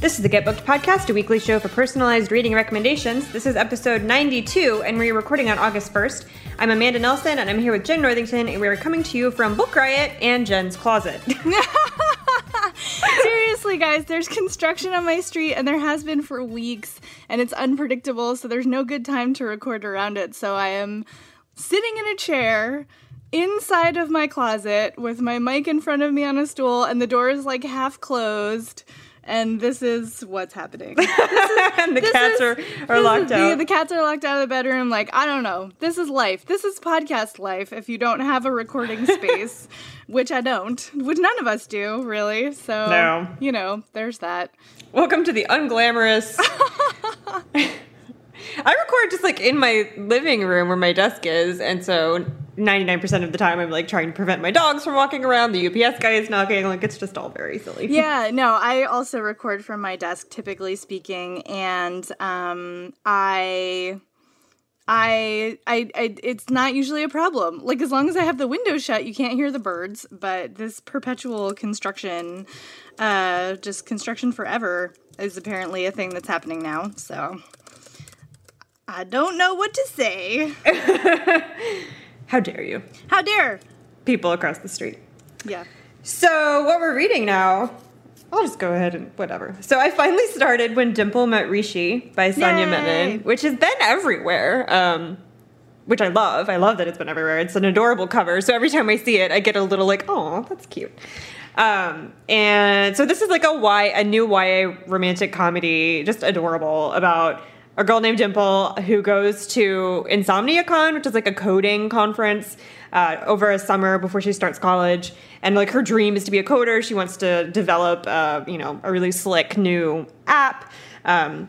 This is the Get Booked Podcast, a weekly show for personalized reading recommendations. This is episode 92, and we're recording on August 1st. I'm Amanda Nelson, and I'm here with Jen Northington, and we are coming to you from Book Riot and Jen's Closet. Seriously, guys, there's construction on my street, and there has been for weeks, and it's unpredictable, so there's no good time to record around it. So I am sitting in a chair inside of my closet with my mic in front of me on a stool, and the door is like half closed. And this is what's happening. and the cats is- are, are is locked the, out. The cats are locked out of the bedroom. Like, I don't know. This is life. This is podcast life if you don't have a recording space, which I don't, which none of us do, really. So, No. you know, there's that. Welcome to the unglamorous. I record just like in my living room where my desk is, and so 99% of the time I'm like trying to prevent my dogs from walking around. The UPS guy is knocking. Like, it's just all very silly. Yeah, no, I also record from my desk, typically speaking, and um, I. I, I, I, it's not usually a problem. Like as long as I have the window shut, you can't hear the birds. But this perpetual construction, uh, just construction forever, is apparently a thing that's happening now. So I don't know what to say. How dare you? How dare? People across the street. Yeah. So, what we're reading now, I'll just go ahead and whatever. So, I finally started When Dimple Met Rishi by Sandhya! Menon, which has been everywhere. Um, which I love. I love that it's been everywhere. It's an adorable cover. So every time I see it, I get a little like, oh, that's cute. Um, and so this is like a Y, a new YA romantic comedy, just adorable about a girl named Dimple who goes to InsomniaCon, which is like a coding conference uh, over a summer before she starts college. And like her dream is to be a coder. She wants to develop, uh, you know, a really slick new app. Um,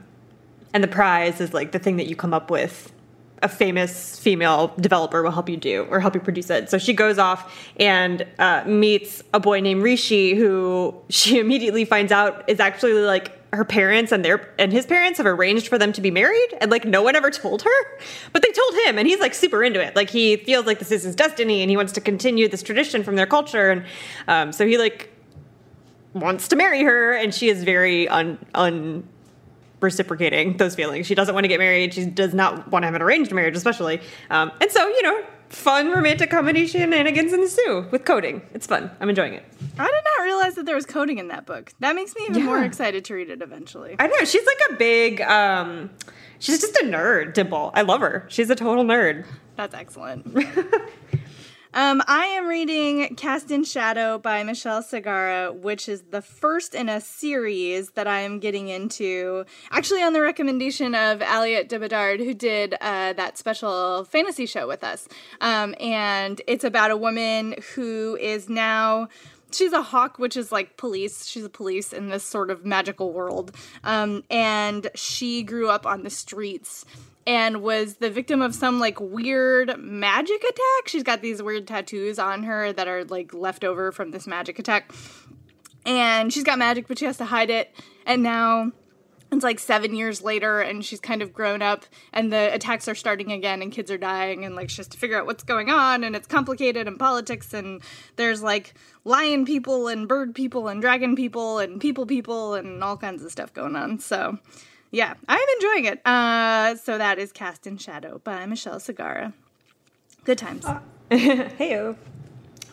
and the prize is like the thing that you come up with a famous female developer will help you do or help you produce it. So she goes off and uh, meets a boy named Rishi, who she immediately finds out is actually like her parents and their and his parents have arranged for them to be married, and like no one ever told her, but they told him, and he's like super into it. Like he feels like this is his destiny, and he wants to continue this tradition from their culture, and um, so he like wants to marry her, and she is very un un reciprocating those feelings. She doesn't want to get married. She does not want to have an arranged marriage, especially. Um, and so, you know, fun romantic comedy shenanigans ensue with coding. It's fun. I'm enjoying it. I did not realize that there was coding in that book. That makes me even more excited to read it eventually. I know she's like a big. Um, she's just a nerd, Dimple. I love her. She's a total nerd. That's excellent. um, I am reading Cast in Shadow by Michelle Sagara, which is the first in a series that I am getting into. Actually, on the recommendation of Aliette de Bodard, who did uh, that special fantasy show with us. Um, and it's about a woman who is now she's a hawk, which is like police. She's a police in this sort of magical world. Um, and she grew up on the streets and was the victim of some like weird magic attack. She's got these weird tattoos on her that are like left over from this magic attack. And she's got magic, but she has to hide it. And now it's like seven years later and she's kind of grown up and the attacks are starting again and kids are dying and like she has to figure out what's going on and it's complicated and politics and there's like lion people and bird people and dragon people and people people and all kinds of stuff going on so yeah i'm enjoying it uh so that is cast in shadow by michelle sagara good times Heyo.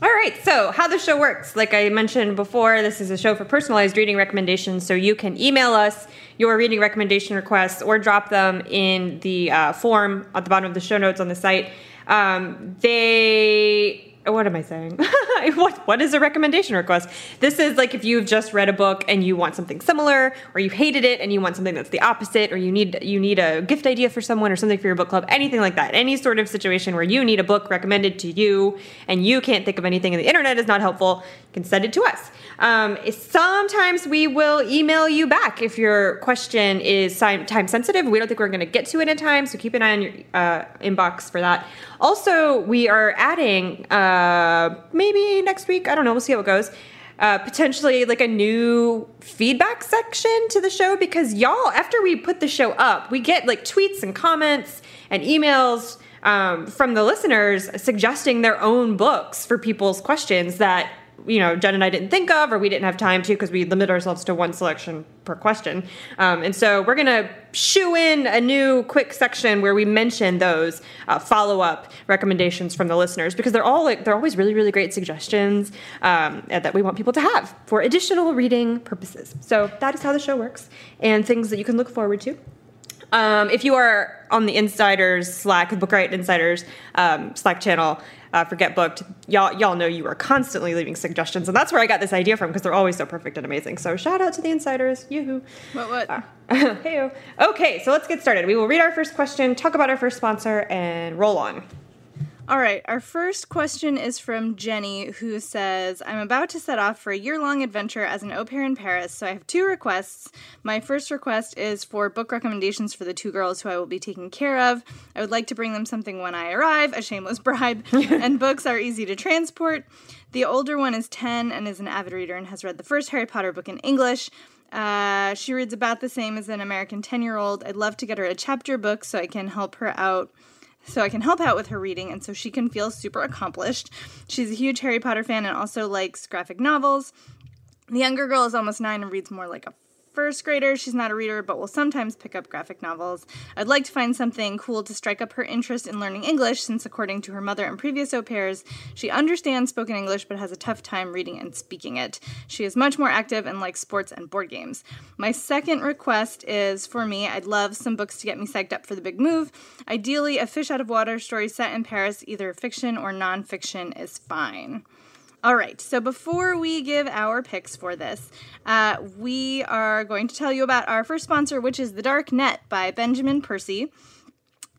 All right, so how the show works. Like I mentioned before, this is a show for personalized reading recommendations. So you can email us your reading recommendation requests or drop them in the uh, form at the bottom of the show notes on the site. Um, they what am I saying? what what is a recommendation request? This is like if you've just read a book and you want something similar, or you hated it and you want something that's the opposite, or you need you need a gift idea for someone or something for your book club, anything like that. Any sort of situation where you need a book recommended to you and you can't think of anything and the internet is not helpful, you can send it to us. Um, sometimes we will email you back if your question is time sensitive. We don't think we're going to get to it in time, so keep an eye on your uh, inbox for that. Also, we are adding uh, maybe next week. I don't know. We'll see how it goes. Uh, potentially like a new feedback section to the show because y'all, after we put the show up, we get like tweets and comments and emails um, from the listeners suggesting their own books for people's questions that you know Jen and I didn't think of, or we didn't have time to because we limit ourselves to one selection per question. Um, and so we're gonna shoe in a new quick section where we mention those uh, follow up recommendations from the listeners because they're all like they're always really really great suggestions um, that we want people to have for additional reading purposes. So that is how the show works and things that you can look forward to. Um, if you are on the Insiders Slack, Book Riot Insiders um, Slack channel, uh, for Get Booked, y'all y'all know you are constantly leaving suggestions, and that's where I got this idea from because they're always so perfect and amazing. So shout out to the Insiders, yoo-hoo. What what? Uh, hey Okay, so let's get started. We will read our first question, talk about our first sponsor, and roll on. All right, our first question is from Jenny, who says, I'm about to set off for a year long adventure as an au pair in Paris, so I have two requests. My first request is for book recommendations for the two girls who I will be taking care of. I would like to bring them something when I arrive, a shameless bribe, and books are easy to transport. The older one is 10 and is an avid reader and has read the first Harry Potter book in English. Uh, she reads about the same as an American 10 year old. I'd love to get her a chapter book so I can help her out so I can help out with her reading and so she can feel super accomplished. She's a huge Harry Potter fan and also likes graphic novels. The younger girl is almost nine and reads more like a first grader. She's not a reader, but will sometimes pick up graphic novels. I'd like to find something cool to strike up her interest in learning English, since according to her mother and previous au pairs, she understands spoken English but has a tough time reading and speaking it. She is much more active and likes sports and board games. My second request is for me, I'd love some books to get me psyched up for the big move. Ideally, a fish out of water story set in Paris, either fiction or nonfiction, is fine. All right, so before we give our picks for this, uh, we are going to tell you about our first sponsor, which is The Dark Net by Benjamin Percy.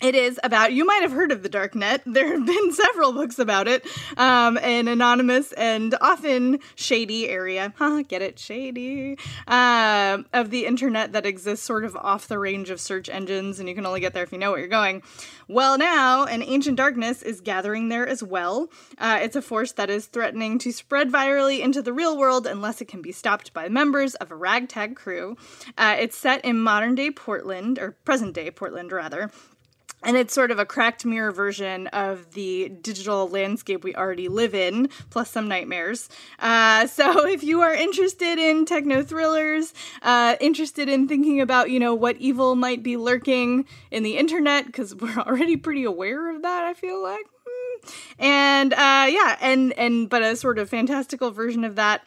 It is about, you might have heard of the dark net. There have been several books about it. Um, an anonymous and often shady area, get it, shady, uh, of the internet that exists sort of off the range of search engines, and you can only get there if you know where you're going. Well, now, an ancient darkness is gathering there as well. Uh, it's a force that is threatening to spread virally into the real world unless it can be stopped by members of a ragtag crew. Uh, it's set in modern day Portland, or present day Portland, rather and it's sort of a cracked mirror version of the digital landscape we already live in, plus some nightmares. Uh, so, if you are interested in techno thrillers, uh, interested in thinking about, you know, what evil might be lurking in the internet, because we're already pretty aware of that, I feel like. Hmm. And uh, yeah, and and but a sort of fantastical version of that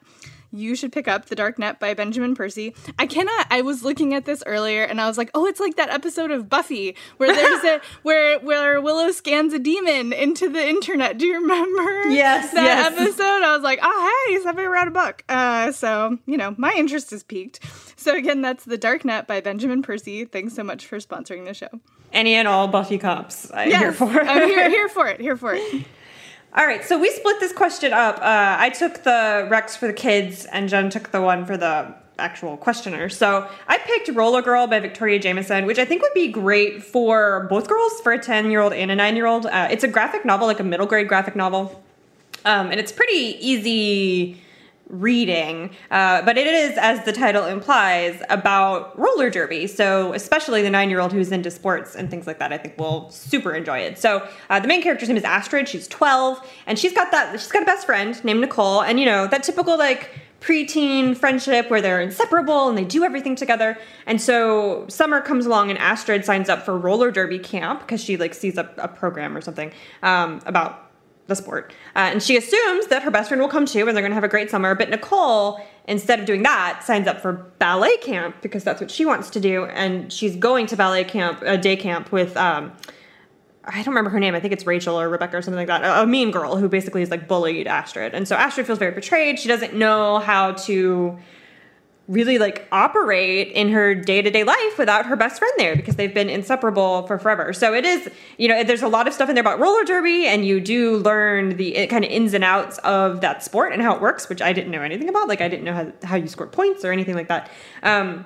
you should pick up The Dark Net by Benjamin Percy. I cannot I was looking at this earlier and I was like, "Oh, it's like that episode of Buffy where there's a where where Willow scans a demon into the internet. Do you remember? Yes, that yes. episode. I was like, "Oh, hey, somebody read a book." Uh, so, you know, my interest is piqued. So again, that's The Dark Net by Benjamin Percy. Thanks so much for sponsoring the show. Any and all Buffy cops. I'm yes, here for. I'm here, here for it. Here for it. All right, so we split this question up. Uh, I took the Rex for the kids, and Jen took the one for the actual questioner. So I picked Roller Girl by Victoria Jamieson, which I think would be great for both girls, for a 10 year old and a 9 year old. Uh, it's a graphic novel, like a middle grade graphic novel. Um, and it's pretty easy reading, uh, but it is, as the title implies, about roller derby. So, especially the nine year old who's into sports and things like that, I think will super enjoy it. So, uh, the main character's name is Astrid. She's 12, and she's got that, she's got a best friend named Nicole, and you know, that typical like preteen friendship where they're inseparable and they do everything together. And so summer comes along and Astrid signs up for roller derby camp because she like sees a, a program or something um, about the sport. Uh, and she assumes that her best friend will come too and they're going to have a great summer. But Nicole, instead of doing that, signs up for ballet camp because that's what she wants to do. And she's going to ballet camp, a day camp with um, I don't remember her name. I think it's Rachel or Rebecca or something like that. A, a mean girl who basically is like bullied Astrid, and so Astrid feels very betrayed. She doesn't know how to really like operate in her day-to-day life without her best friend there because they've been inseparable for forever. So it is you know there's a lot of stuff in there about roller derby and you do learn the kind of ins and outs of that sport and how it works which i didn't know anything about. Like i didn't know how, how you score points or anything like that. Um,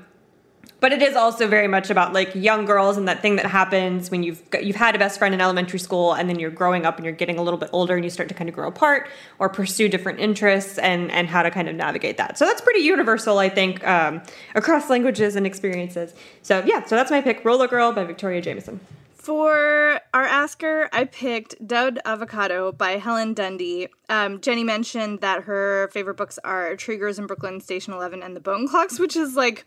but it is also very much about like young girls and that thing that happens when you've you've had a best friend in elementary school and then you're growing up and you're getting a little bit older and you start to kind of grow apart or pursue different interests and and how to kind of navigate that. So that's pretty universal, I think, um, across languages and experiences. So yeah, so that's my pick, Roller Girl by Victoria Jamieson. For our asker, I picked Dud Avocado by Elaine Dundy. Um, Jenny mentioned that her favorite books are Grows in Brooklyn, Station 11, and The Bone Clocks, which is like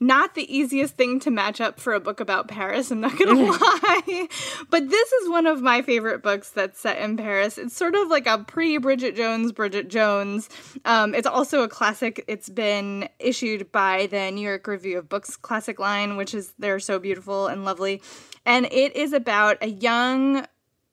not the easiest thing to match up for a book about Paris, I'm not gonna lie. but this is one of my favorite books that's set in Paris. It's sort of like a pre Bridget Jones, Bridget Jones. Um, it's also a classic. It's been issued by the New York Review of Books classic line, which is they're so beautiful and lovely. And it is about a young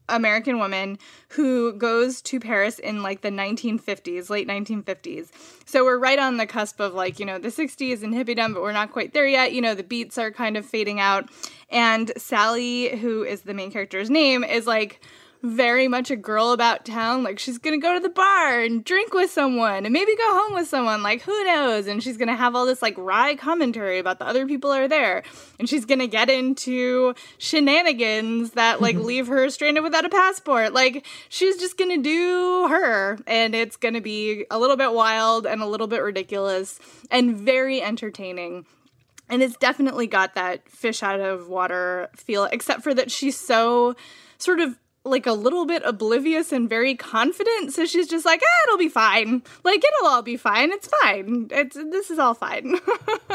American woman who goes to Paris in like the 1950s, late 1950s. So we're right on the cusp of like, you know, the 60s and hippiedom, but we're not quite there yet. You know, the beats are kind of fading out. And Sally, who is the main character's name, is like, very much a girl about town. Like she's gonna go to the bar and drink with someone and maybe go home with someone. Like who knows? And she's gonna have all this like wry commentary about the other people are there. And she's gonna get into shenanigans that like mm-hmm. leave her stranded without a passport. Like she's just gonna do her. And it's gonna be a little bit wild and a little bit ridiculous and very entertaining and it's definitely got that fish out of water feel except for that she's so sort of like a little bit oblivious and very confident. So she's just like, ah, it'll be fine. Like it'll all be fine. It's fine. It's this is all fine.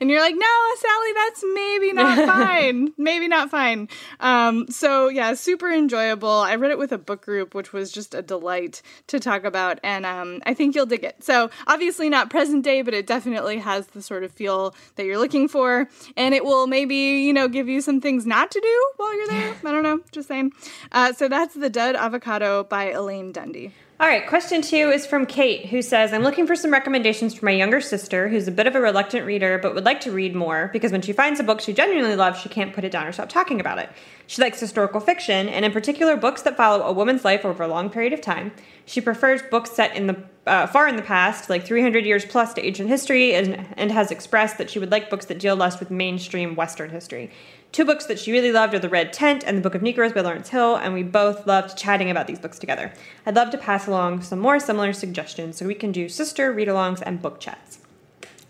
and you're like, no, Sally, that's maybe not fine. maybe not fine. Um, so yeah, super enjoyable. I read it with a book group, which was just a delight to talk about, and um, I think you'll dig it. So obviously not present day, but it definitely has the sort of feel that you're looking for, and it will maybe you know give you some things not to do while you're there. I don't know. Just saying. Uh, so that's The Dud Avocado by Elaine Dundy. All right, question two is from Kate, who says, I'm looking for some recommendations for my younger sister, who's a bit of a reluctant reader but would like to read more because when she finds a book she genuinely loves, she can't put it down or stop talking about it. She likes historical fiction, and in particular, books that follow a woman's life over a long period of time. She prefers books set in the uh, far in the past, like 300 years plus to ancient history, and, and has expressed that she would like books that deal less with mainstream Western history. Two books that she really loved are The Red Tent and The Book of Negroes by Lawrence Hill, and we both loved chatting about these books together. I'd love to pass along some more similar suggestions so we can do sister read alongs and book chats.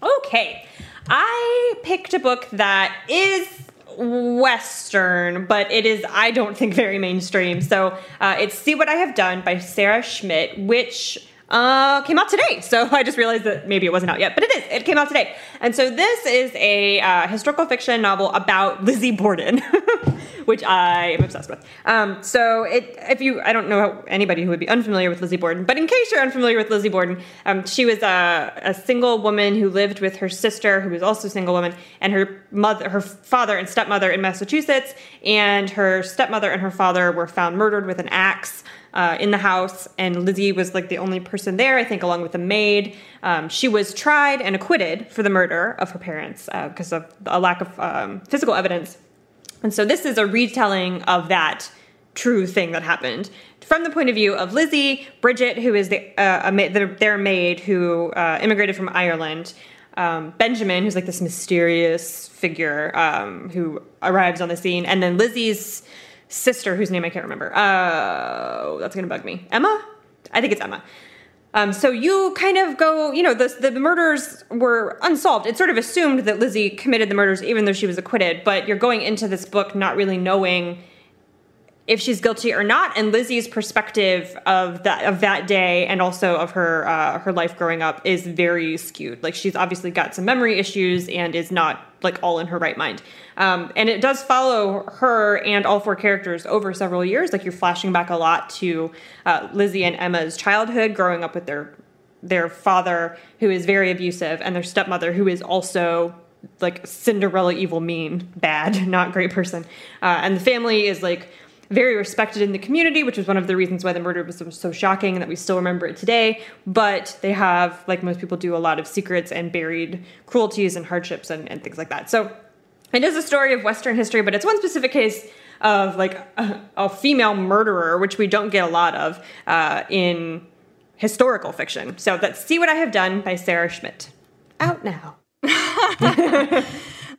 Okay, I picked a book that is Western, but it is, I don't think, very mainstream. So uh, it's See What I Have Done by Sarah Schmidt, which uh, came out today. So I just realized that maybe it wasn't out yet, but it is. It came out today. And so this is a uh, historical fiction novel about Lizzie Borden, which I am obsessed with. Um, so it, if you, I don't know anybody who would be unfamiliar with Lizzie Borden, but in case you're unfamiliar with Lizzie Borden, um, she was a, a single woman who lived with her sister, who was also a single woman, and her mother, her father and stepmother in Massachusetts, and her stepmother and her father were found murdered with an axe uh, in the house, and Lizzie was like the only person there, I think, along with the maid. Um, she was tried and acquitted for the murder of her parents uh, because of a lack of um, physical evidence. And so this is a retelling of that true thing that happened from the point of view of Lizzie, Bridget, who is the, uh, ma- their maid who uh, immigrated from Ireland. Um, Benjamin, who's like this mysterious figure um, who arrives on the scene, and then Lizzie's sister, whose name I can't remember. Oh, that's gonna bug me. Emma? I think it's Emma. Um, so you kind of go, you know, the, the murders were unsolved. It's sort of assumed that Lizzie committed the murders even though she was acquitted, but you're going into this book not really knowing if she's guilty or not. And Lizzie's perspective of that of that day and also of her uh, her life growing up is very skewed. Like she's obviously got some memory issues and is not like all in her right mind. Um, and it does follow her and all four characters over several years. Like you're flashing back a lot to uh, Lizzie and Emma's childhood, growing up with their their father who is very abusive and their stepmother who is also like Cinderella evil mean bad not great person uh, and the family is like very respected in the community, which is one of the reasons why the murder was so, shocking and that we still remember it today. But they have, like most people do, a lot of secrets and buried cruelties and hardships and, and things like that. So it is a story of Western history, but it's one specific case of like a, a female murderer, which we don't get a lot of uh, in historical fiction. So let's see what I have done by Sarah Schmidt. Out now.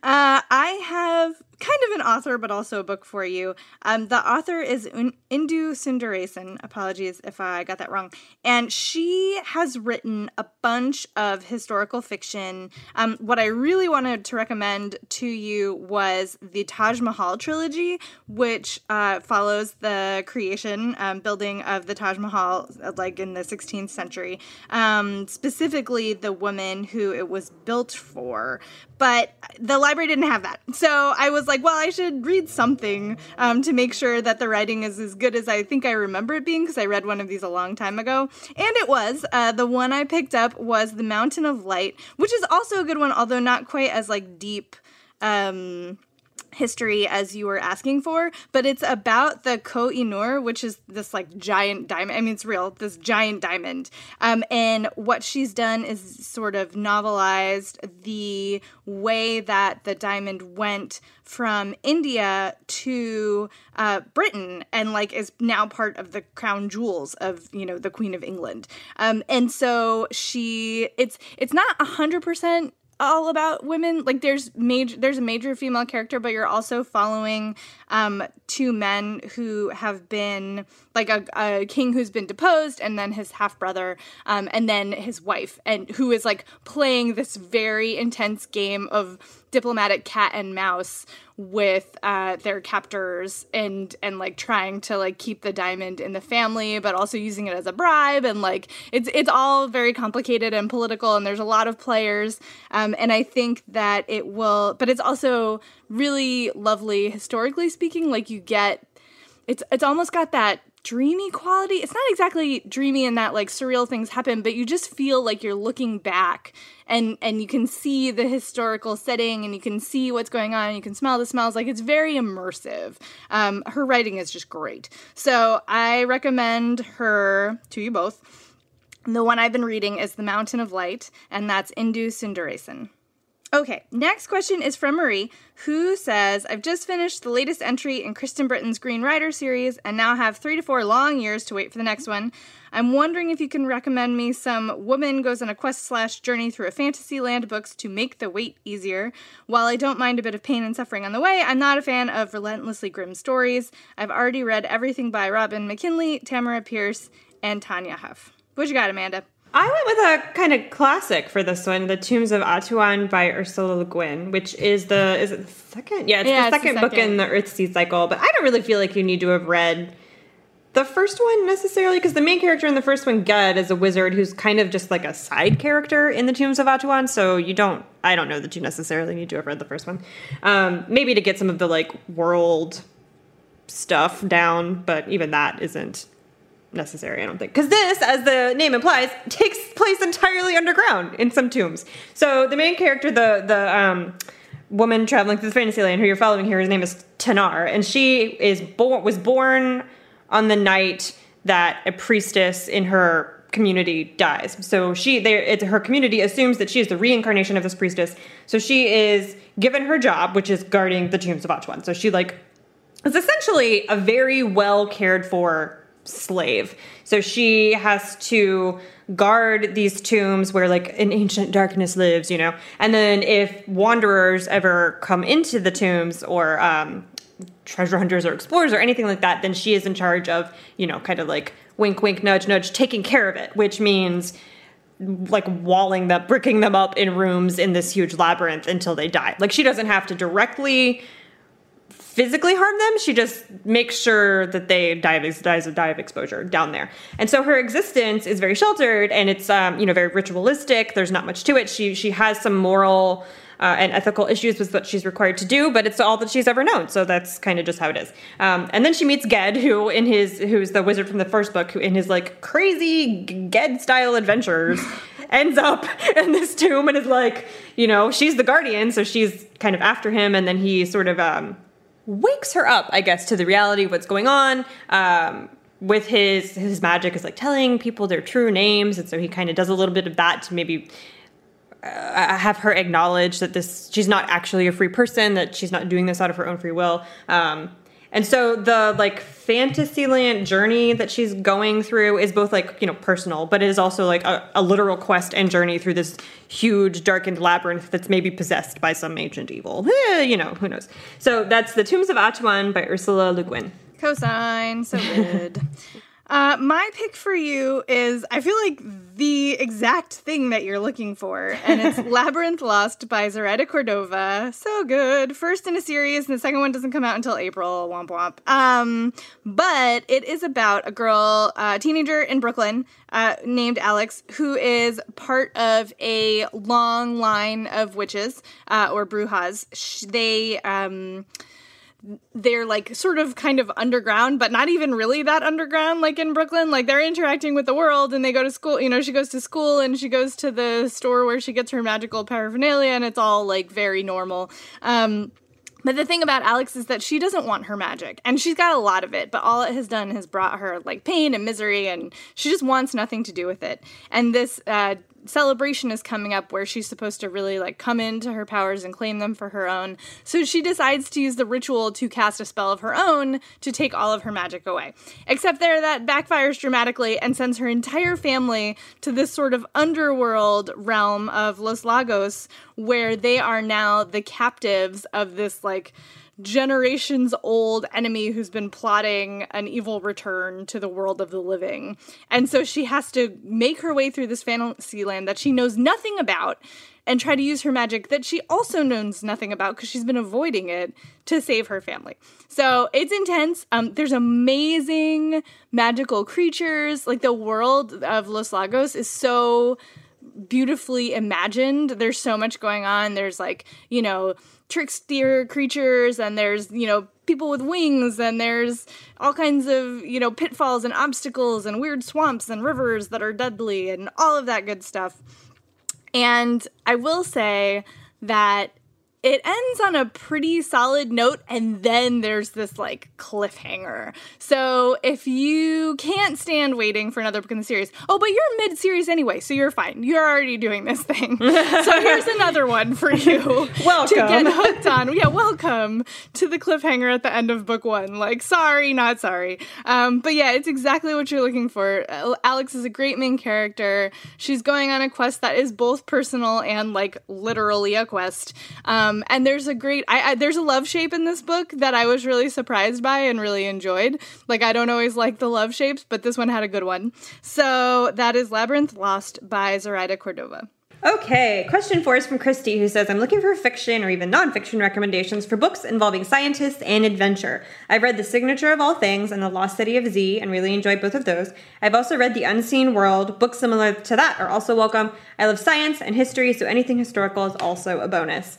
Uh, I have kind of an author, but also a book for you. Um, the author is Indu Sundaresan. Apologies if I got that wrong. And she has written a bunch of historical fiction. Um, what I really wanted to recommend to you was the Taj Mahal trilogy, which uh, follows the creation, um, building of the Taj Mahal, uh, like in the 16th century. Um, specifically, the woman who it was built for. But the library didn't have that. So I was like, well, I should read something um, to make sure that the writing is as good as I think I remember it being because I read one of these a long time ago. And it was. Uh, the one I picked up was The Mountain of Light, which is also a good one, although not quite as like deep. Um, history as you were asking for, but it's about the Koh i Noor, which is this like giant diamond. I mean, it's real, this giant diamond. Um, and what she's done is sort of novelized the way that the diamond went from India to uh, Britain and like is now part of the crown jewels of you know the Queen of England. Um, and so she, it's it's not a hundred percent all about women. Like there's major there's a major female character but you're also following um two men who have been like a, a king who's been deposed and then his half brother um and then his wife and who is like playing this very intense game of diplomatic cat and mouse with uh, their captors and and like trying to like keep the diamond in the family but also using it as a bribe and like it's it's all very complicated and political and there's a lot of players. Um, and i think that it will but it's also really lovely historically speaking like you get it's it's almost got that dreamy quality. It's not exactly dreamy in that like surreal things happen, but you just feel like you're looking back and and you can see the historical setting and you can see what's going on you can smell the smells. Like it's very immersive. Um, her writing is just great. So I recommend her to you both. The one I've been reading is The Mountain of Light, and that's Indu Sundaresan. Okay, next question is from Marie, who says, I've just finished the latest entry in Kristen Britain's Green Rider series and now have three to four long years to wait for the next one. I'm wondering if you can recommend me some woman goes on a quest slash journey through a fantasy land books to make the wait easier. While I don't mind a bit of pain and suffering on the way, I'm not a fan of relentlessly grim stories. I've already read everything by Robin McKinley, Tamora Pierce, and Tanya Huff. What you got, Amanda? I went with a kind of classic for this one, The Tombs of Atuan by Ursula Le Guin, which is the is it the second? Yeah, it's Yeah, the it's the second book in the Earthsea cycle. But I don't really feel like you need to have read the first one necessarily because the main character in the first one, Ged, is a wizard who's kind of just like a side character in the Tombs of Atuan. So you don't, I don't know that you necessarily need to have read the first one. Um, maybe to get some of the like world stuff down, but even that isn't necessary, I don't think. Because this, as the name implies, takes place entirely underground in some tombs. So the main character, the the um, woman traveling through the fantasy land, who you're following here, his name is Tenar, and she is born was born on the night that a priestess in her community dies. So she, there it's, her community assumes that she is the reincarnation of this priestess. So she is given her job, which is guarding the tombs of Atuan. So she like is essentially a very well cared for slave. So she has to guard these tombs where like an ancient darkness lives, you know. And then if wanderers ever come into the tombs or um, treasure hunters or explorers or anything like that, then she is in charge of, you know, kind of like wink, wink, nudge, nudge, taking care of it, which means like walling them, bricking them up in rooms in this huge labyrinth until they die. Like she doesn't have to directly physically harm them. She just makes sure that they die of, dies of, die of exposure down there. And so her existence is very sheltered and it's um, you know very ritualistic. There's not much to it. She she has some moral uh, and ethical issues with what she's required to do, but it's all that she's ever known. So that's kind of just how it is. Um, and then she meets Ged, who in his who's the wizard from the first book, who in his like crazy Ged style adventures. ends up in this tomb and is like, you know, she's the guardian, so she's kind of after him, and then he sort of um, wakes her up, I guess, to the reality of what's going on. Um, with his his magic is like telling people their true names, and so he kind of does a little bit of that to maybe uh, have her acknowledge that this she's not actually a free person, that she's not doing this out of her own free will. Um, and so the like fantasyland journey that she's going through is both like you know personal, but it is also like a, a literal quest and journey through this huge darkened labyrinth that's maybe possessed by some ancient evil. Eh, you know who knows. So that's the Tombs of Atuan by Ursula Le Guin. Cosine, so good. Uh, my pick for you is I feel like the exact thing that you're looking for, and it's Labyrinth Lost by Zoraida Cordova. So good. First in a series, and the second one doesn't come out until April. Womp womp. Um, but it is about a girl, a uh, teenager in Brooklyn, uh, named Alex, who is part of a long line of witches uh, or brujas. They um they're like sort of kind of underground, but not even really that underground, like in Brooklyn. Like they're interacting with the world and they go to school. You know, she goes to school and she goes to the store where she gets her magical paraphernalia, and it's all like very normal. Um, but the thing about Alex is that she doesn't want her magic, and she's got a lot of it, but all it has done has brought her like pain and misery, and she just wants nothing to do with it. And this uh, celebration is coming up where she's supposed to really like come into her powers and claim them for her own. So she decides to use the ritual to cast a spell of her own to take all of her magic away. Except there that backfires dramatically and sends her entire family to this sort of underworld realm of Los Lagos where they are now the captives of this like generations old enemy who's been plotting an evil return to the world of the living. And so she has to make her way through this fantasy land that she knows nothing about and try to use her magic that she also knows nothing about because she's been avoiding it to save her family. So it's intense. Um, there's amazing magical creatures. Like the world of Los Lagos is so beautifully imagined. There's so much going on. There's like, you know, trickster creatures and there's, you know, people with wings and there's all kinds of, you know, pitfalls and obstacles and weird swamps and rivers that are deadly and all of that good stuff. And I will say that it ends on a pretty solid note and then there's this like cliffhanger. So if you can't stand waiting for another book in the series, oh, but you're mid series anyway, so you're fine. You're already doing this thing. so here's another one for you welcome. to get hooked on. Yeah, welcome to the cliffhanger at the end of book one. Like, sorry, not sorry. Um, but yeah, it's exactly what you're looking for. Alex is a great main character. She's going on a quest that is both personal and like literally a quest. Um, um, and there's a great, I, I, there's a love shape in this book that I was really surprised by and really enjoyed. Like I don't always like the love shapes, but this one had a good one. So that is Labyrinth Lost by Zoraida Cordova. Okay, question four is from Christy, who says, I'm looking for fiction or even nonfiction recommendations for books involving scientists and adventure. I've read The Signature of All Things and The Lost City of Z and really enjoyed both of those. I've also read The Unseen World. Books similar to that are also welcome. I love science and history, so anything historical is also a bonus.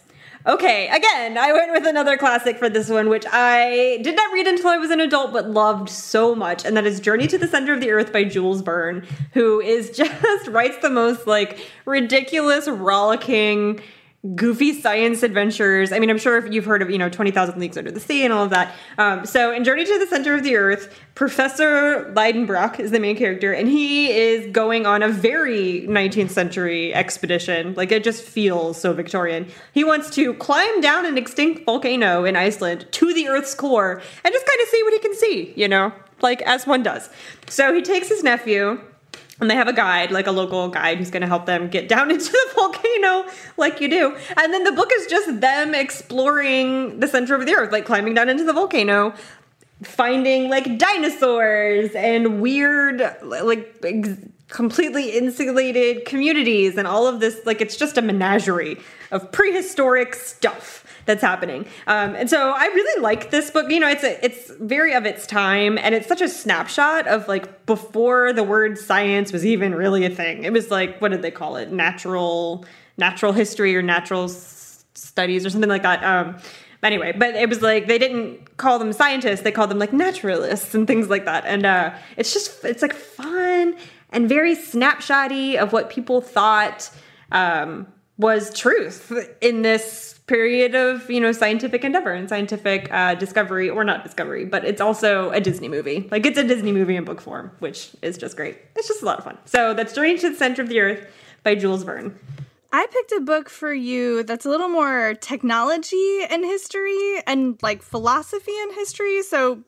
Okay, again, I went with another classic for this one, which I did not read until I was an adult, but loved so much, and that is Journey to the Center of the Earth by Jules Verne, who is just writes the most like ridiculous, rollicking goofy science adventures. I mean, I'm sure if you've heard of, you know, 20,000 Leagues Under the Sea and all of that. Um, so in Journey to the Center of the Earth, Professor Liedenbrock is the main character, and he is going on a very 19th century expedition. Like, it just feels so Victorian. He wants to climb down an extinct volcano in Iceland to the Earth's core and just kind of see what he can see, you know? Like, as one does. So he takes his nephew, and they have a guide, like a local guide, who's going to help them get down into the volcano, like you do. And then the book is just them exploring the center of the earth, like climbing down into the volcano, finding like dinosaurs and weird, like ex- completely insulated communities, and all of this. Like it's just a menagerie of prehistoric stuff that's happening. Um, and so I really like this book. You know, it's a, it's very of its time, and it's such a snapshot of like before the word science was even really a thing. It was like what did they call it? Natural natural history or natural s- studies or something like that. Um, anyway, but it was like they didn't call them scientists; they called them like naturalists and things like that. And uh, it's just it's like fun and very snapshotty of what people thought um, was truth in this period of you know scientific endeavor and scientific uh, discovery, or not discovery, but it's also a Disney movie. Like it's a Disney movie in book form, which is just great. It's just a lot of fun. So that's Journey to the Center of the Earth by Jules Verne. I picked a book for you that's a little more technology and history and like philosophy and history. So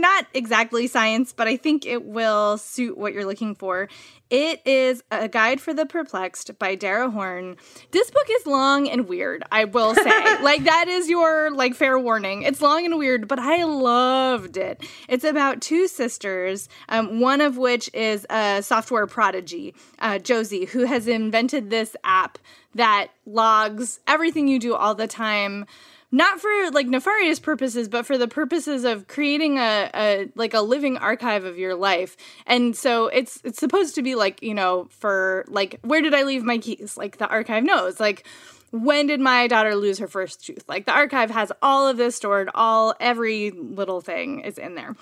not exactly science, but I think it will suit what you're looking for. It is A Guide for the Perplexed by Dara Horn. This book is long and weird, I will say. like that is your like fair warning. It's long and weird, but I loved it. It's about two sisters, um, one of which is a software prodigy, uh, Josie, who has invented this app that logs everything you do all the time not for like nefarious purposes but for the purposes of creating a, a like a living archive of your life. And so it's it's supposed to be like you know for like where did i leave my keys? Like the archive knows. Like when did my daughter lose her first tooth? Like the archive has all of this stored all every little thing is in there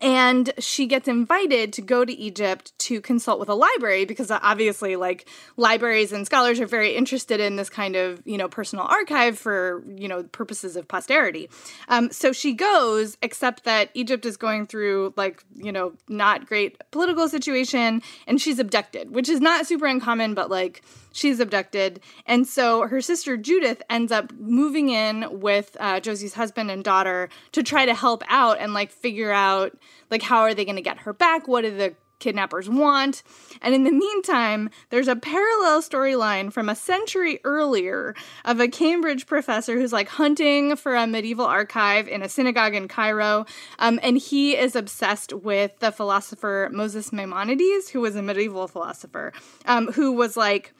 and she gets invited to go to Egypt to consult with a library because obviously like libraries and scholars are very interested in this kind of you know personal archive for you know purposes of posterity. Um, so she goes except that Egypt is going through like you know not great political situation and she's abducted which is not super uncommon but like she's abducted. And so her sister Judith ends up moving in with uh, Josie's husband and daughter to try to help out and like figure out like how are they going to get her back? What do the kidnappers want. And in the meantime, there's a parallel storyline from a century earlier of a Cambridge professor who's like hunting for a medieval archive in a synagogue in Cairo. Um, and he is obsessed with the philosopher Moses Maimonides, who was a medieval philosopher, um, who was like,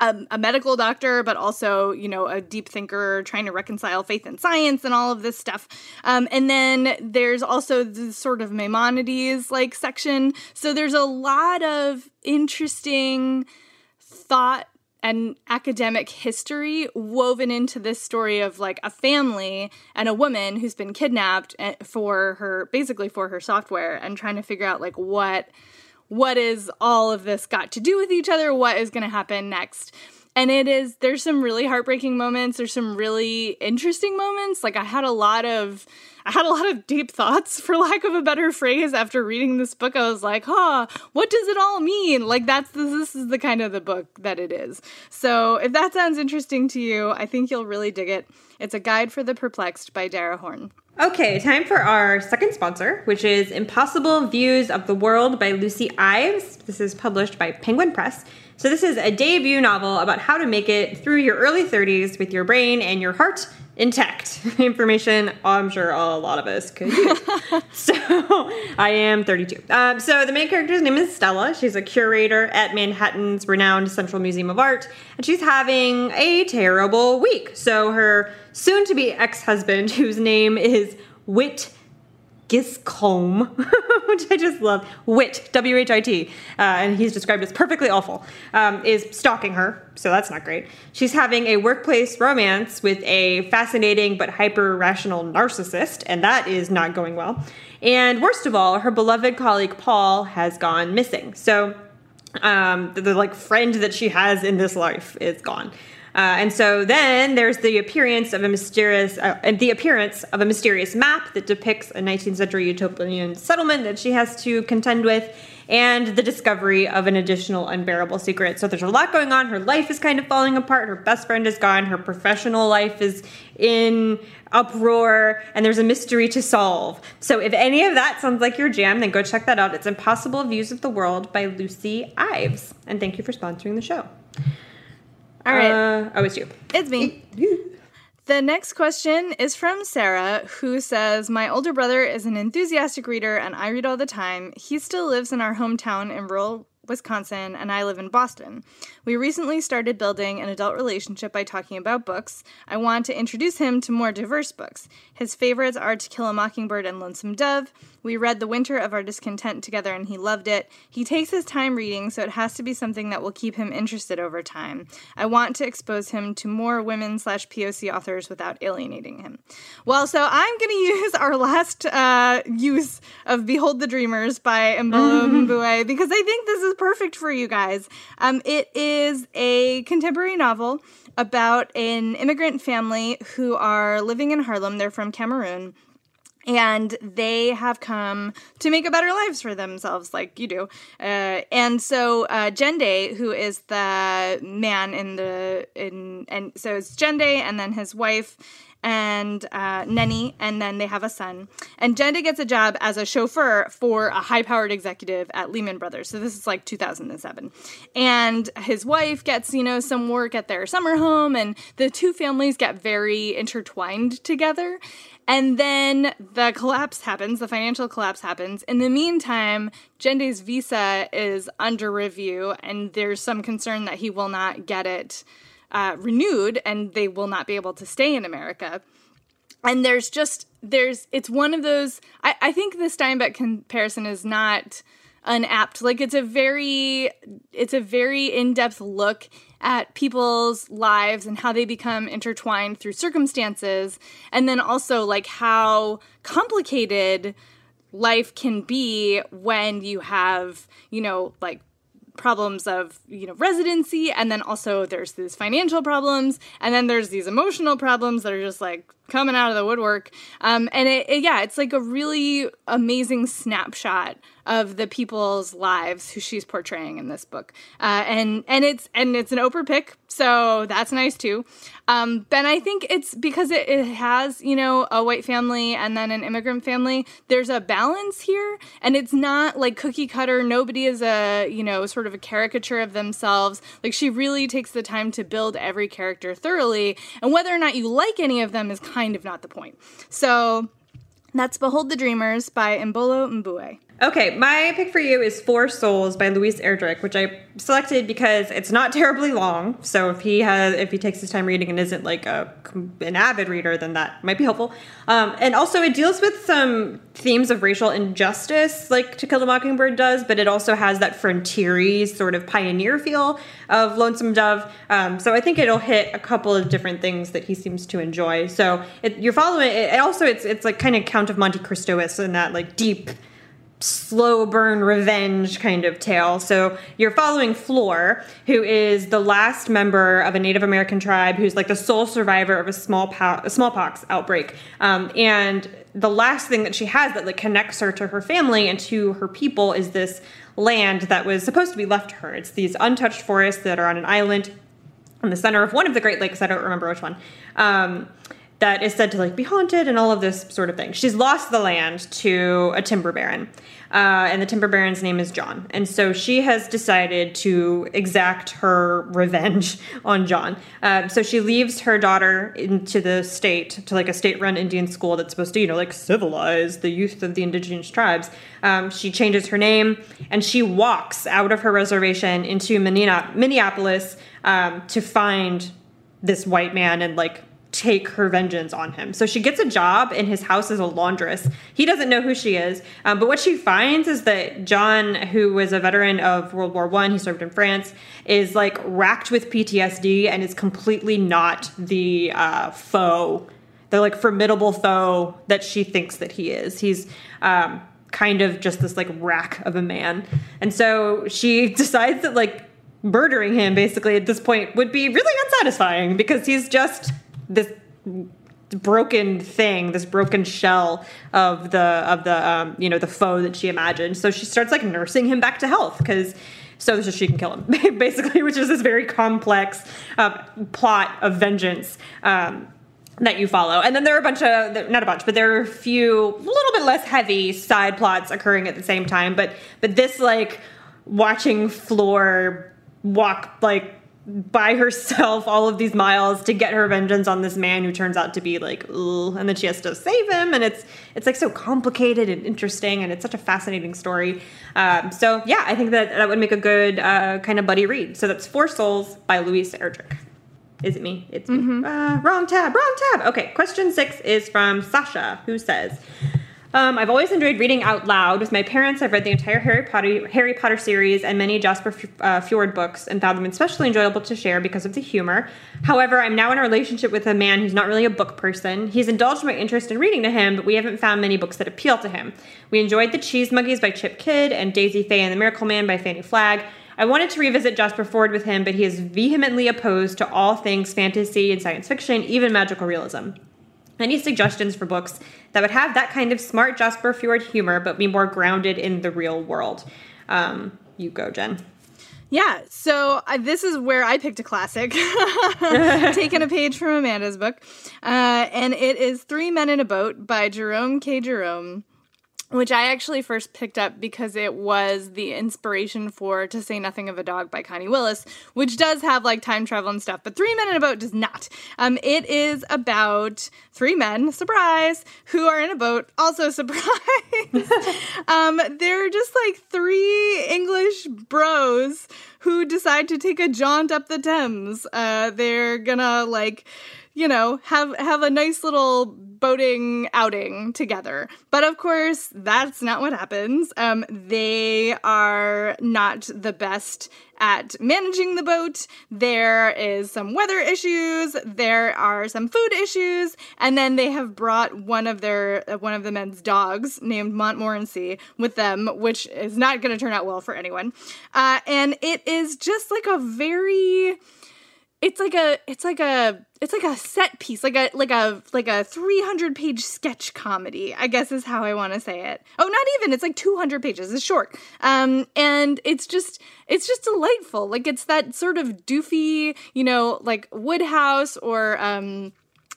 a, a, medical doctor, but also, you know, a deep thinker trying to reconcile faith and science and all of this stuff. Um, and then there's also the sort of Maimonides like section. So there's a lot of interesting thought and academic history woven into this story of like a family and a woman who's been kidnapped eh, for her basically for her software and trying to figure out like what what is all of this got to do with each other? What is going to happen next? And it is, there's some really heartbreaking moments. There's some really interesting moments. Like, I had a lot of, I had a lot of deep thoughts, for lack of a better phrase, after reading this book. I was like, huh, what does it all mean? Like, that's the, this is the kind of the book that it is. So, if that sounds interesting to you, I think you'll really dig it. It's A Guide for the Perplexed by Dara Horn. Okay, time for our second sponsor, which is Impossible Views of the World by Lucy Ives. This is published by Penguin Press. So, this is a debut novel about how to make it through your early 30s with your brain and your heart intact. Information I'm sure a lot of us could use. so, I am 32. Um, so, the main character's name is Stella. She's a curator at Manhattan's renowned Central Museum of Art, and she's having a terrible week. So, her soon to be ex husband, whose name is Whit Giscombe, which I just love. Wit, W H I T, uh, and he's described as perfectly awful, um, is stalking her, so that's not great. She's having a workplace romance with a fascinating but hyper rational narcissist, and that is not going well. And worst of all, her beloved colleague Paul has gone missing. So um, the, the like friend that she has in this life is gone. Uh, and so then there's the appearance of a mysterious, uh, the appearance of a mysterious map that depicts a 19th century utopian settlement that she has to contend with, and the discovery of an additional unbearable secret. So there's a lot going on. Her life is kind of falling apart. Her best friend is gone. Her professional life is in uproar, and there's a mystery to solve. So if any of that sounds like your jam, then go check that out. It's Impossible Views of the World by Lucy Ives. And thank you for sponsoring the show. All right. Uh, oh, it's you. It's me. The next question is from Sarah, who says, My older brother is an enthusiastic reader and I read all the time. He still lives in our hometown in rural Wisconsin, and I live in Boston. We recently started building an adult relationship by talking about books. I want to introduce him to more diverse books. His favorites are To Kill a Mockingbird and Lonesome Dove. We read The Winter of Our Discontent together and he loved it. He takes his time reading, so it has to be something that will keep him interested over time. I want to expose him to more women slash POC authors without alienating him. Well, so I'm going to use our last uh, use of Behold the Dreamers by Imbolo Mbue because I think this is perfect for you guys. Um, it is a contemporary novel about an immigrant family who are living in Harlem. They're from Cameroon and they have come to make a better lives for themselves like you do uh, and so uh, Jende who is the man in the in and so it's Jende and then his wife and uh, Neni, and then they have a son. And Jende gets a job as a chauffeur for a high powered executive at Lehman Brothers. So this is like 2007. And his wife gets, you know, some work at their summer home, and the two families get very intertwined together. And then the collapse happens, the financial collapse happens. In the meantime, Jende's visa is under review, and there's some concern that he will not get it uh, renewed and they will not be able to stay in America. And there's just, there's, it's one of those, I, I think the Steinbeck comparison is not unapt. Like it's a very, it's a very in depth look at people's lives and how they become intertwined through circumstances. And then also like how complicated life can be when you have, you know, like problems of you know residency and then also there's these financial problems and then there's these emotional problems that are just like coming out of the woodwork. Um, and it, it, yeah it's like a really amazing snapshot of the people's lives who she's portraying in this book. Uh, and and it's and it's an oprah pick so that's nice too. Um, ben i think it's because it, it has you know a white family and then an immigrant family there's a balance here. And it's not like cookie cutter. Nobody is a you know sort of a caricature of themselves. Like she really takes the time to build every character thoroughly. And whether or not you like any of them is kind of not the point. So that's Behold the Dreamers by Imbolo Mbue. Okay, my pick for you is Four Souls by Louise Erdrich, which I selected because it's not terribly long. So if he has, if he takes his time reading and isn't like a an avid reader, then that might be helpful. Um, and also, it deals with some themes of racial injustice, like To Kill a Mockingbird does, but it also has that frontiery sort of pioneer feel of Lonesome Dove. Um, so I think it'll hit a couple of different things that he seems to enjoy. So it, you're following. It, also, it's it's like kind of Count of Monte Cristo-ish in that like deep slow burn revenge kind of tale. So you're following Fleur, who is the last member of a Native American tribe who's like the sole survivor of a small po- a smallpox outbreak. Um, and the last thing that she has that like connects her to her family and to her people is this land that was supposed to be left to her. It's these untouched forests that are on an island in the center of one of the Great Lakes. I don't remember which one. Um, that is said to like be haunted and all of this sort of thing. She's lost the land to a timber baron, uh, and the timber baron's name is John. And so she has decided to exact her revenge on John. Uh, so she leaves her daughter into the state to like a state-run Indian school that's supposed to you know like civilize the youth of the indigenous tribes. Um, she changes her name and she walks out of her reservation into Minneapolis um, to find this white man and like take her vengeance on him. So she gets a job in his house as a laundress. He doesn't know who she is, um, but what she finds is that John, who was a veteran of World War One, he served in France, is like racked with PTSD and is completely not the uh, foe, the like formidable foe that she thinks that he is. He's um, kind of just this like rack of a man, and so she decides that like murdering him basically at this point would be really unsatisfying because he's just this broken thing this broken shell of the of the um, you know the foe that she imagined. So she starts like nursing him back to health because so that she can kill him basically which is this very complex uh, plot of vengeance um, that you follow. And then there are a bunch of not a bunch but there are a few a little bit less heavy side plots occurring at the same time. But but this like watching Fleur walk like by herself all of these miles to get her vengeance on this man who turns out to be like Ugh, and then she has to save him and it's it's like so complicated and interesting and it's such a fascinating story. Um, so yeah i think that that would make a good uh, kind of buddy read. So that's four souls by louise erdrich. Is it me? It's mm-hmm. uh, wrong tab wrong tab. Okay question six is from sasha who says Um, I've always enjoyed reading out loud. With my parents, I've read the entire Harry Potter, Harry Potter series and many Jasper uh, Fforde books and found them especially enjoyable to share because of the humor. However, I'm now in a relationship with a man who's not really a book person. He's indulged my interest in reading to him, but we haven't found many books that appeal to him. We enjoyed The Cheese Monkeys by Chip Kidd and Daisy Fay and the Miracle Man by Fannie Flagg. I wanted to revisit Jasper Fforde with him, but he is vehemently opposed to all things fantasy and science fiction, even magical realism. Any suggestions for books that would have that kind of smart Jasper Fforde humor, but be more grounded in the real world? Um, you go, Jen. Yeah, so uh, this is where I picked a classic, taking a page from Amanda's book, uh, and it is Three Men in a Boat by Jerome K. Jerome which I actually first picked up because it was the inspiration for To Say Nothing of a Dog by Connie Willis, which does have like time travel and stuff, but Three Men in a Boat does not. Um, it is about three men, surprise, who are in a boat, also surprise. um, they're just like three English bros who decide to take a jaunt up the Thames. Uh, they're gonna like you know, have have a nice little boating outing together. But of course, that's not what happens. Um, they are not the best at managing the boat. There is some weather issues. There are some food issues, and then they have brought one of their uh, one of the men's dogs named Montmorency with them, which is not going to turn out well for anyone. Uh, and it is just like a very it's like a it's like a it's like a set piece like a like a like a 300 page sketch comedy i guess is how i want to say it. Oh not even it's like 200 pages it's short. Um and it's just it's just delightful. Like it's that sort of doofy you know like Wodehouse or um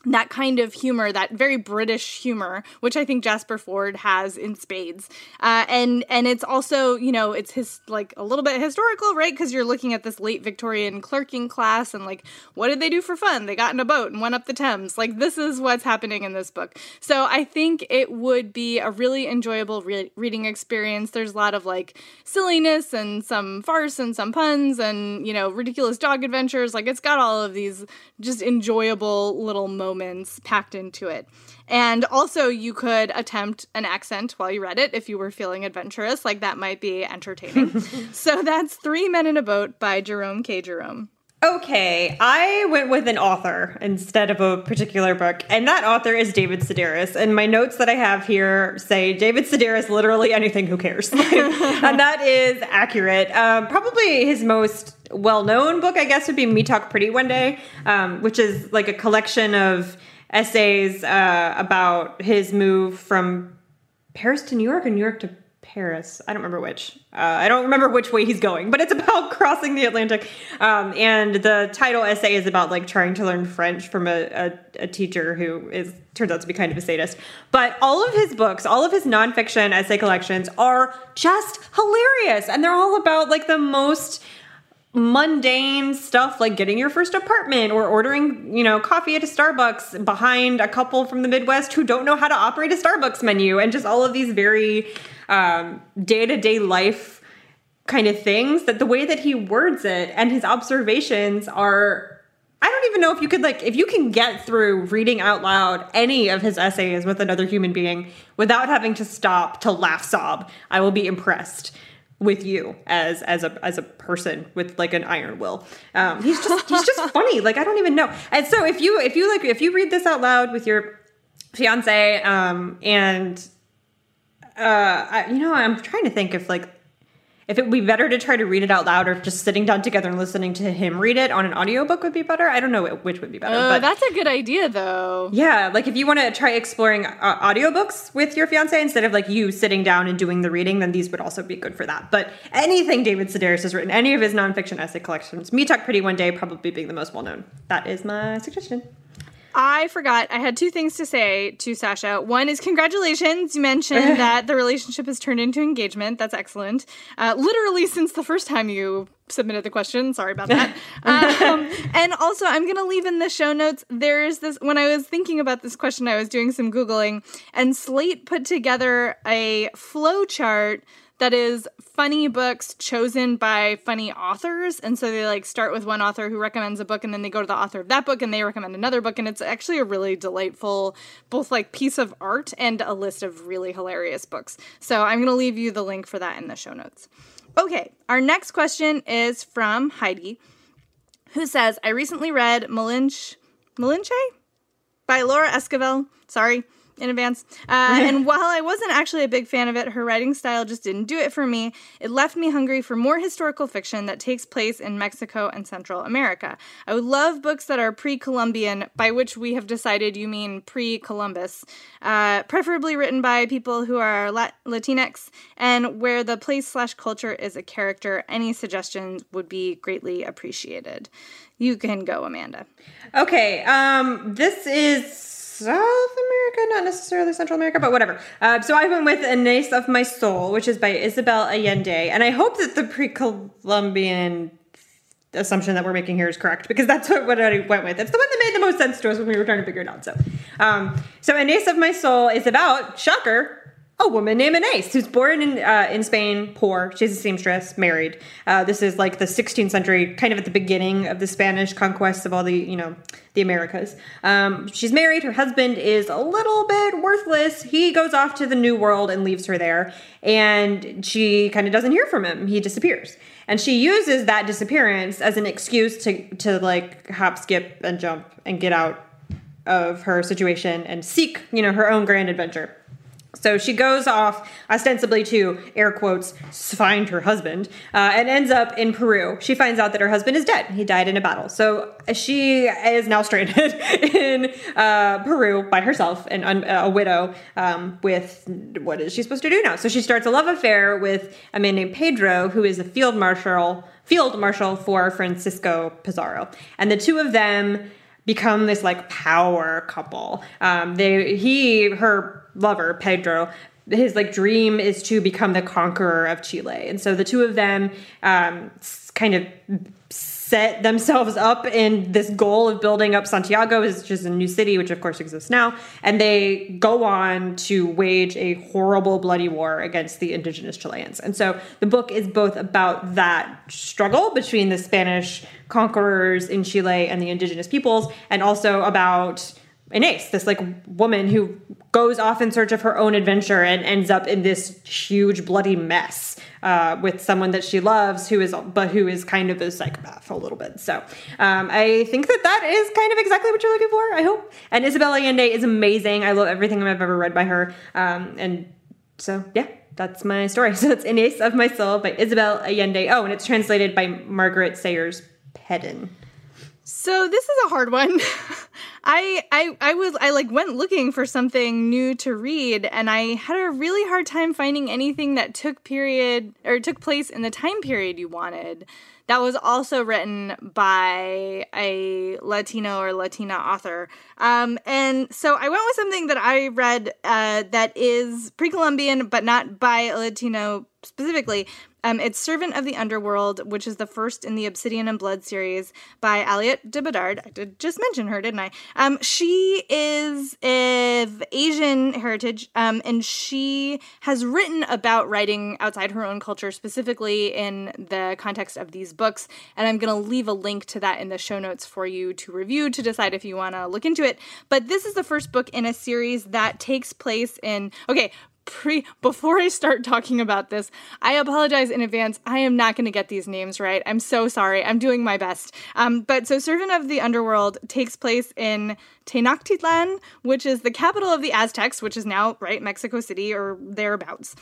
that kind of humor, that very British humor, which I think Jasper Fforde has in spades, uh, and and it's also you know it's his like a little bit historical, right? Because you're looking at this late Victorian clerking class, and like what did they do for fun? They got in a boat and went up the Thames. Like this is what's happening in this book. So I think it would be a really enjoyable re- reading experience. There's a lot of like silliness and some farce and some puns and you know ridiculous dog adventures. Like it's got all of these just enjoyable little moments moments packed into it. And also, you could attempt an accent while you read it if you were feeling adventurous. Like, that might be entertaining. so, that's Three Men in a Boat by Jerome K. Jerome. Okay, I went with an author instead of a particular book, and that author is David Sedaris. And my notes that I have here say David Sedaris, literally anything, who cares? and that is accurate. Um, probably his most well known book, I guess, would be Me Talk Pretty One Day, um, which is like a collection of essays uh, about his move from Paris to New York and New York to Paris. I don't remember which. Uh, I don't remember which way he's going, but it's about crossing the Atlantic. Um, and the title essay is about like trying to learn French from a, a, a, teacher who is turns out to be kind of a sadist. But all of his books, all of his nonfiction essay collections are just hilarious, and they're all about like the most mundane stuff like getting your first apartment or ordering, you know, coffee at a Starbucks behind a couple from the Midwest who don't know how to operate a Starbucks menu and just all of these very um, day-to-day life kind of things that the way that he words it and his observations are I don't even know if you could like if you can get through reading out loud any of his essays with another human being without having to stop to laugh sob. I will be impressed with you as as a as a person with like an iron will. Um, he's just he's just funny. Like I don't even know. And so if you if you like if you read this out loud with your fiance um, and uh, I, you know I'm trying to think if like if it would be better to try to read it out loud or if just sitting down together and listening to him read it on an audiobook would be better. I don't know which would be better. Oh, but that's a good idea though. Yeah, like if you want to try exploring uh, audiobooks with your fiance instead of like you sitting down and doing the reading, then these would also be good for that. But anything David Sedaris has written, any of his nonfiction essay collections, Me Talk Pretty One Day probably being the most well known. That is my suggestion. I forgot. I had two things to say to Sasha. One is congratulations. You mentioned that the relationship has turned into engagement. That's excellent. Uh, literally since the first time you submitted the question. Sorry about that. um, and also, I'm going to leave in the show notes. There's this, when I was thinking about this question, I was doing some Googling, and Slate put together a flow chart that is funny books chosen by funny authors. And so they like start with one author who recommends a book and then they go to the author of that book and they recommend another book. And it's actually a really delightful, both like piece of art and a list of really hilarious books. So I'm going to leave you the link for that in the show notes. Okay, our next question is from Heidi, who says, I recently read Malinche, Malinche by Laura Esquivel. Sorry, in advance. Uh, and while I wasn't actually a big fan of it, her writing style just didn't do it for me. It left me hungry for more historical fiction that takes place in Mexico and Central America. I would love books that are pre Columbian, by which we have decided you mean pre Columbus, uh, preferably written by people who are Lat- Latinx and where the place slash culture is a character. Any suggestions would be greatly appreciated. You can go, Amanda. Okay, um, this is South America, not necessarily Central America, but whatever. Uh, so I went with Inés of My Soul, which is by Isabel Allende, and I hope that the pre-Columbian assumption that we're making here is correct because that's what, what I went with. It's the one that made the most sense to us when we were trying to figure it out. So, um, so Inés of My Soul is about shocker a woman named Inés who's born in uh, in Spain, poor. She's a seamstress, married. Uh, this is like the 16th century, kind of at the beginning of the Spanish conquest of all the you know the Americas. Um, she's married. Her husband is a little bit worthless. He goes off to the New World and leaves her there, and she kind of doesn't hear from him. He disappears, and she uses that disappearance as an excuse to to like hop, skip, and jump and get out of her situation and seek you know her own grand adventure. So she goes off ostensibly to air quotes find her husband uh, and ends up in Peru. She finds out that her husband is dead. He died in a battle. So she is now stranded in uh, Peru by herself and un- a widow um, with what is she supposed to do now? So she starts a love affair with a man named Pedro, who is a field marshal field marshal for Francisco Pizarro, and the two of them become this like power couple. Um, they he her lover Pedro his like dream is to become the conqueror of Chile, and so the two of them um, kind of set themselves up in this goal of building up Santiago, which is a new city, which of course exists now, and they go on to wage a horrible, bloody war against the indigenous Chileans. And so the book is both about that struggle between the Spanish conquerors in Chile and the indigenous peoples, and also about Inés, this like woman who goes off in search of her own adventure and ends up in this huge bloody mess uh, with someone that she loves, who is but who is kind of a psychopath a little bit. So um, I think that that is kind of exactly what you're looking for. I hope. And Isabel Allende is amazing. I love everything I've ever read by her. Um, and so yeah. That's my story. So it's Inés of My Soul by Isabel Allende. Oh, and it's translated by Margaret Sayers Peden. So this is a hard one. I I I was I like went looking for something new to read and I had a really hard time finding anything that took period or took place in the time period you wanted. That was also written by a Latino or Latina author. Um, and so I went with something that I read uh, that is pre Columbian, but not by a Latino specifically, um, it's Servant of the Underworld, which is the first in the Obsidian and Blood series by Aliette de Bodard. I did just mention her, didn't I? Um, she is of Asian heritage, um, and she has written about writing outside her own culture, specifically in the context of these books. And I'm going to leave a link to that in the show notes for you to review to decide if you want to look into it. But this is the first book in a series that takes place in. Okay, pre before I start talking about this, I apologize in advance. I am not going to get these names right. I'm so sorry. I'm doing my best. Um, but so Servant of the Underworld takes place in Tenochtitlan, which is the capital of the Aztecs, which is now right Mexico City or thereabouts.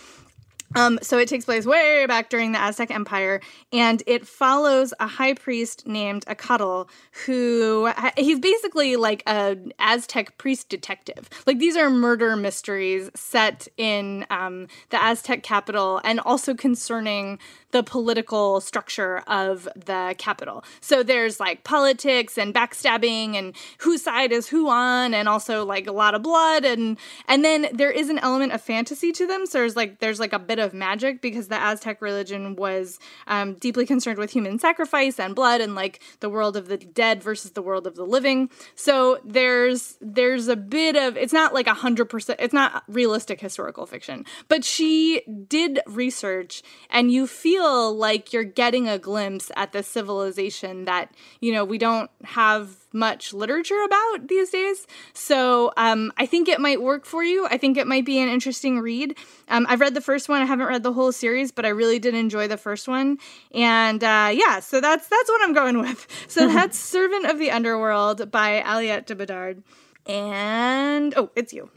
Um, so it takes place way back during the Aztec Empire, and it follows a high priest named Acatl, who he's basically like a Aztec priest detective. Like these are murder mysteries set in um, the Aztec capital, and also concerning the political structure of the capital. So there's like politics and backstabbing and whose side is who on and also like a lot of blood and and then there is an element of fantasy to them. So there's like there's like a bit bit of magic because the Aztec religion was um, deeply concerned with human sacrifice and blood and like the world of the dead versus the world of the living. So there's there's a bit of it's not like a hundred percent. It's not realistic historical fiction, but she did research, and you feel like you're getting a glimpse at the civilization that you know we don't have much literature about these days. So um, I think it might work for you. I think it might be an interesting read. Um, I've read the first one. I haven't read the whole series, but I really did enjoy the first one. And uh, yeah, so that's that's what I'm going with. So that's Servant of the Underworld by Aliette de Bodard. And oh, it's you.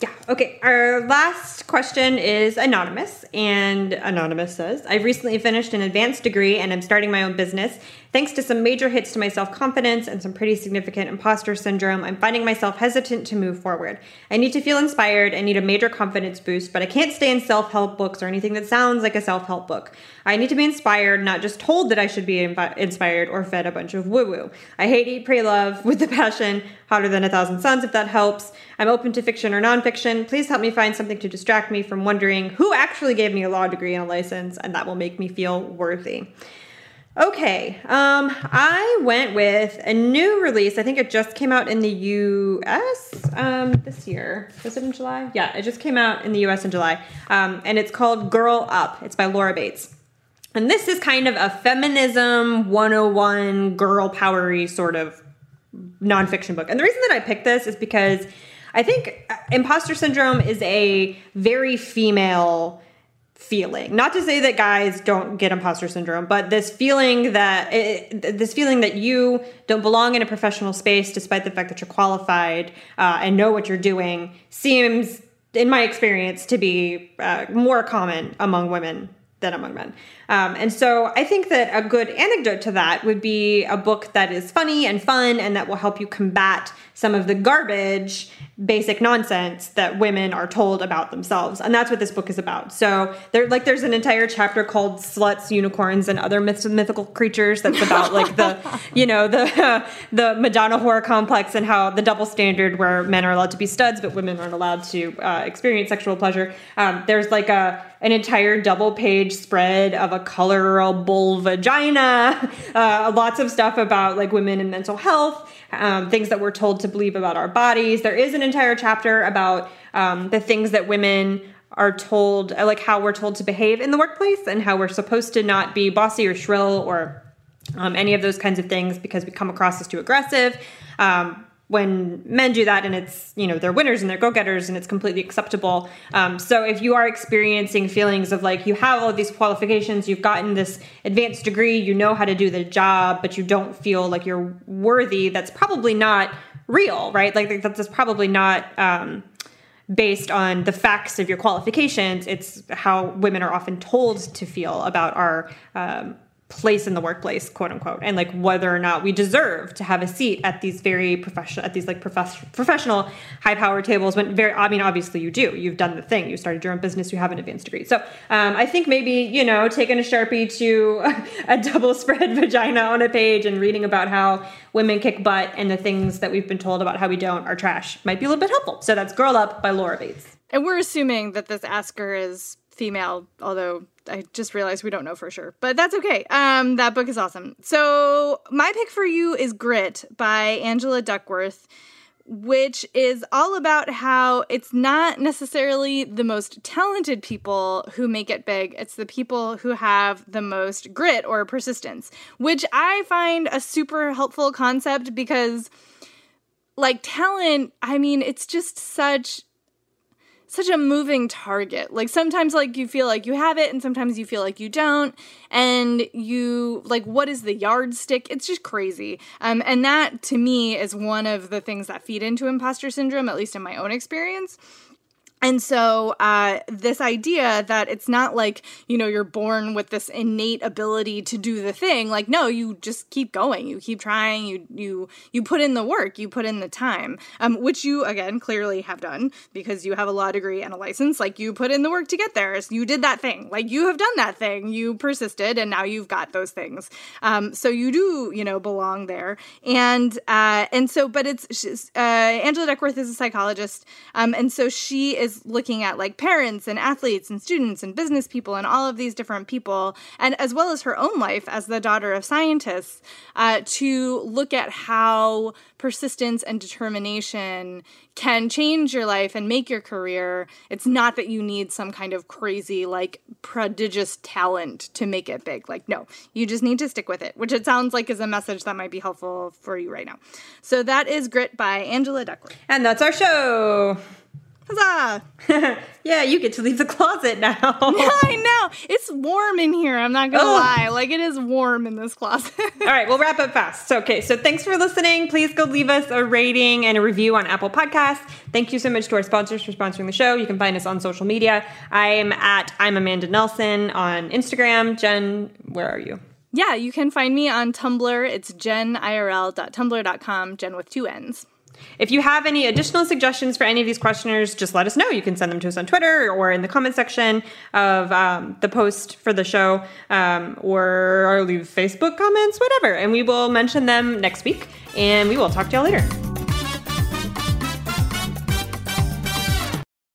Yeah. Okay. Our last question is anonymous, and anonymous says, "I've recently finished an advanced degree and I'm starting my own business. Thanks to some major hits to my self confidence and some pretty significant imposter syndrome, I'm finding myself hesitant to move forward. I need to feel inspired. I need a major confidence boost, but I can't stay in self help books or anything that sounds like a self help book. I need to be inspired, not just told that I should be inspired or fed a bunch of woo woo. I hate Eat, Pray, Love with the passion, hotter than a thousand suns, if that helps. I'm open to fiction or nonfiction. Please help me find something to distract me from wondering who actually gave me a law degree and a license, and that will make me feel worthy. Okay, um, I went with a new release. I think it just came out in the US um, this year. Was it in July? Yeah, it just came out in the US in July. Um, and it's called Girl Up. It's by Laura Bates. And this is kind of a feminism 101 girl powery sort of nonfiction book. And the reason that I picked this is because I think uh, imposter syndrome is a very female feeling. Not to say that guys don't get imposter syndrome, but this feeling that it, this feeling that you don't belong in a professional space, despite the fact that you're qualified uh, and know what you're doing, seems, in my experience, to be uh, more common among women than among men. Um, and so I think that a good anecdote to that would be a book that is funny and fun and that will help you combat some of the garbage, basic nonsense that women are told about themselves. And that's what this book is about. So there like there's an entire chapter called Sluts, Unicorns, and Other myth- mythical creatures that's about like the, you know, the uh, the Madonna whore complex and how the double standard where men are allowed to be studs but women aren't allowed to uh, experience sexual pleasure. Um, there's like a an entire double page spread of a colorable vagina, uh, lots of stuff about like women and mental health, um, things that we're told to believe about our bodies. There is an entire chapter about um, the things that women are told, uh, like how we're told to behave in the workplace and how we're supposed to not be bossy or shrill or um, any of those kinds of things because we come across as too aggressive. Um, when men do that and it's you know they're winners and they're go-getters and it's completely acceptable. Um, so if you are experiencing feelings of like you have all these qualifications you've gotten this advanced degree you know how to do the job but you don't feel like you're worthy that's probably not real right? Like that's probably not um, based on the facts of your qualifications. It's how women are often told to feel about our um, place in the workplace quote unquote and like whether or not we deserve to have a seat at these very professional at these like prof- professional high power tables when very i mean obviously you do. You've done the thing. You started your own business. You have an advanced degree. So um, i think maybe you know taking a sharpie to a double spread vagina on a page and reading about how women kick butt and the things that we've been told about how we don't are trash might be a little bit helpful. So that's girl up by laura bates. And we're assuming that this asker is female although I just realized we don't know for sure, but that's okay. Um, that book is awesome. So my pick for you is Grit by Angela Duckworth, which is all about how it's not necessarily the most talented people who make it big. It's the people who have the most grit or persistence, which I find a super helpful concept because like talent, I mean, it's just such such a moving target. Like sometimes like you feel like you have it and sometimes you feel like you don't and you like what is the yardstick? It's just crazy. Um and that to me is one of the things that feed into imposter syndrome at least in my own experience and so, uh, this idea that it's not like, you know, you're born with this innate ability to do the thing. Like, no, you just keep going. You keep trying. You, you, you put in the work. You put in the time, um, which you, again, clearly have done because you have a law degree and a license. Like, you put in the work to get there. You did that thing. Like, you have done that thing. You persisted and now you've got those things. Um, so you do, you know, belong there. And, uh, and so, but it's, uh, Angela Duckworth is a psychologist. Um, and so she is is looking at like parents and athletes and students and business people and all of these different people, and as well as her own life as the daughter of scientists, uh, to look at how persistence and determination can change your life and make your career. It's not that you need some kind of crazy, like prodigious talent to make it big. Like, no, you just need to stick with it, which it sounds like is a message that might be helpful for you right now. So that is Grit by Angela Duckworth. And that's our show. Huzzah! yeah, you get to leave the closet now. I know. It's warm in here. I'm not going to lie. Like, it is warm in this closet. All right, we'll wrap up fast. So, okay, so thanks for listening. Please go leave us a rating and a review on Apple Podcasts. Thank you so much to our sponsors for sponsoring the show. You can find us on social media. I'm at I'm Amanda Nelson on Instagram. Jen, where are you? yeah, you can find me on Tumblr. It's jenirl.tumblr.com, Jen with two N's. If you have any additional suggestions for any of these questioners, just let us know. You can send them to us on Twitter or in the comment section of um, the post for the show, um, or, or leave Facebook comments, whatever. And we will mention them next week. And we will talk to y'all later.